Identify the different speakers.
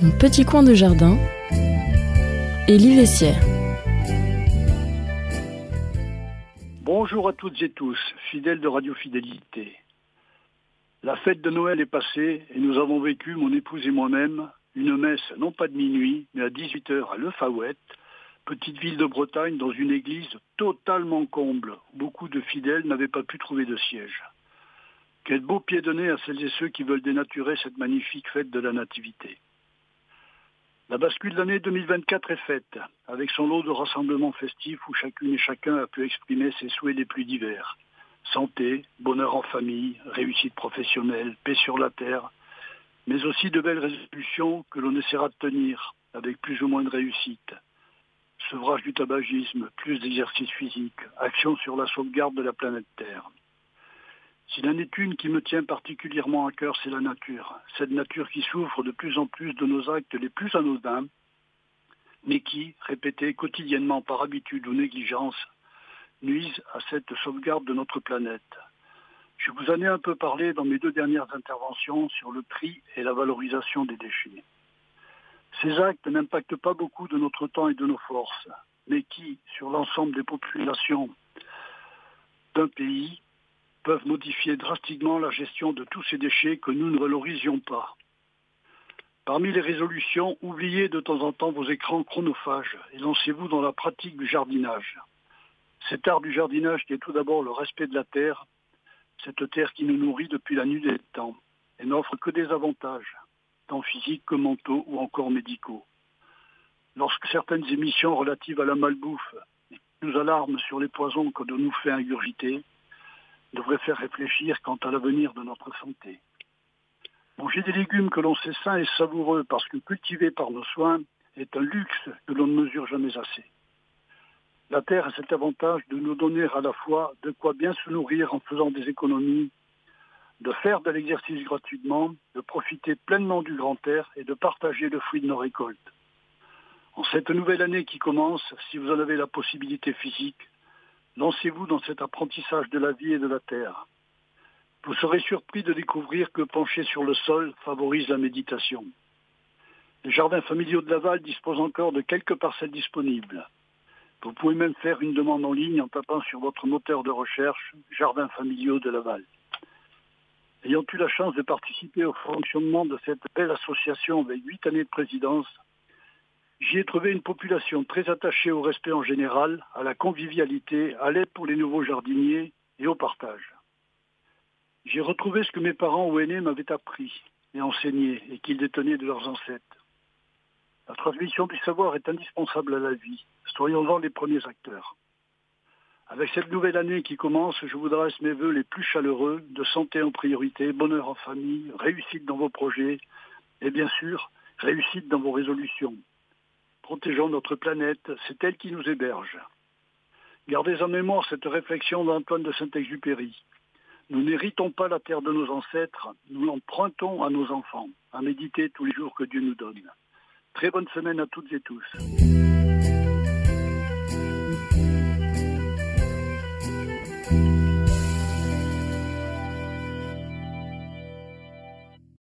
Speaker 1: Mon petit coin de jardin, Élie Vessière.
Speaker 2: Bonjour à toutes et tous, fidèles de Radio Fidélité. La fête de Noël est passée et nous avons vécu, mon épouse et moi-même, une messe non pas de minuit, mais à 18h à Le Fawette, petite ville de Bretagne, dans une église totalement comble. Beaucoup de fidèles n'avaient pas pu trouver de siège. Quel beau pied donné à celles et ceux qui veulent dénaturer cette magnifique fête de la Nativité. La bascule de l'année 2024 est faite, avec son lot de rassemblements festifs où chacune et chacun a pu exprimer ses souhaits les plus divers. Santé, bonheur en famille, réussite professionnelle, paix sur la terre, mais aussi de belles résolutions que l'on essaiera de tenir, avec plus ou moins de réussite. Sevrage du tabagisme, plus d'exercice physique, action sur la sauvegarde de la planète Terre. S'il en est une qui me tient particulièrement à cœur, c'est la nature. Cette nature qui souffre de plus en plus de nos actes les plus anodins, mais qui, répétés quotidiennement par habitude ou négligence, nuisent à cette sauvegarde de notre planète. Je vous en ai un peu parlé dans mes deux dernières interventions sur le prix et la valorisation des déchets. Ces actes n'impactent pas beaucoup de notre temps et de nos forces, mais qui, sur l'ensemble des populations d'un pays, peuvent modifier drastiquement la gestion de tous ces déchets que nous ne valorisions pas. Parmi les résolutions, oubliez de temps en temps vos écrans chronophages et lancez-vous dans la pratique du jardinage. Cet art du jardinage qui est tout d'abord le respect de la terre, cette terre qui nous nourrit depuis la nuit des temps et n'offre que des avantages, tant physiques que mentaux ou encore médicaux. Lorsque certaines émissions relatives à la malbouffe nous alarment sur les poisons que de nous fait ingurgiter, devrait faire réfléchir quant à l'avenir de notre santé. Manger des légumes que l'on sait sains et savoureux parce que cultivés par nos soins est un luxe que l'on ne mesure jamais assez. La terre a cet avantage de nous donner à la fois de quoi bien se nourrir en faisant des économies, de faire de l'exercice gratuitement, de profiter pleinement du grand air et de partager le fruit de nos récoltes. En cette nouvelle année qui commence, si vous en avez la possibilité physique, Lancez-vous dans cet apprentissage de la vie et de la terre. Vous serez surpris de découvrir que pencher sur le sol favorise la méditation. Les jardins familiaux de Laval disposent encore de quelques parcelles disponibles. Vous pouvez même faire une demande en ligne en tapant sur votre moteur de recherche Jardins familiaux de Laval. Ayant eu la chance de participer au fonctionnement de cette belle association avec huit années de présidence, J'y ai trouvé une population très attachée au respect en général, à la convivialité, à l'aide pour les nouveaux jardiniers et au partage. J'ai retrouvé ce que mes parents ou aînés m'avaient appris et enseigné et qu'ils détenaient de leurs ancêtres. La transmission du savoir est indispensable à la vie. Soyons-en les premiers acteurs. Avec cette nouvelle année qui commence, je vous adresse mes voeux les plus chaleureux, de santé en priorité, bonheur en famille, réussite dans vos projets et bien sûr, réussite dans vos résolutions. Protégeons notre planète, c'est elle qui nous héberge. Gardez en mémoire cette réflexion d'Antoine de Saint-Exupéry. Nous n'héritons pas la terre de nos ancêtres, nous l'empruntons à nos enfants, à méditer tous les jours que Dieu nous donne. Très bonne semaine à toutes et tous.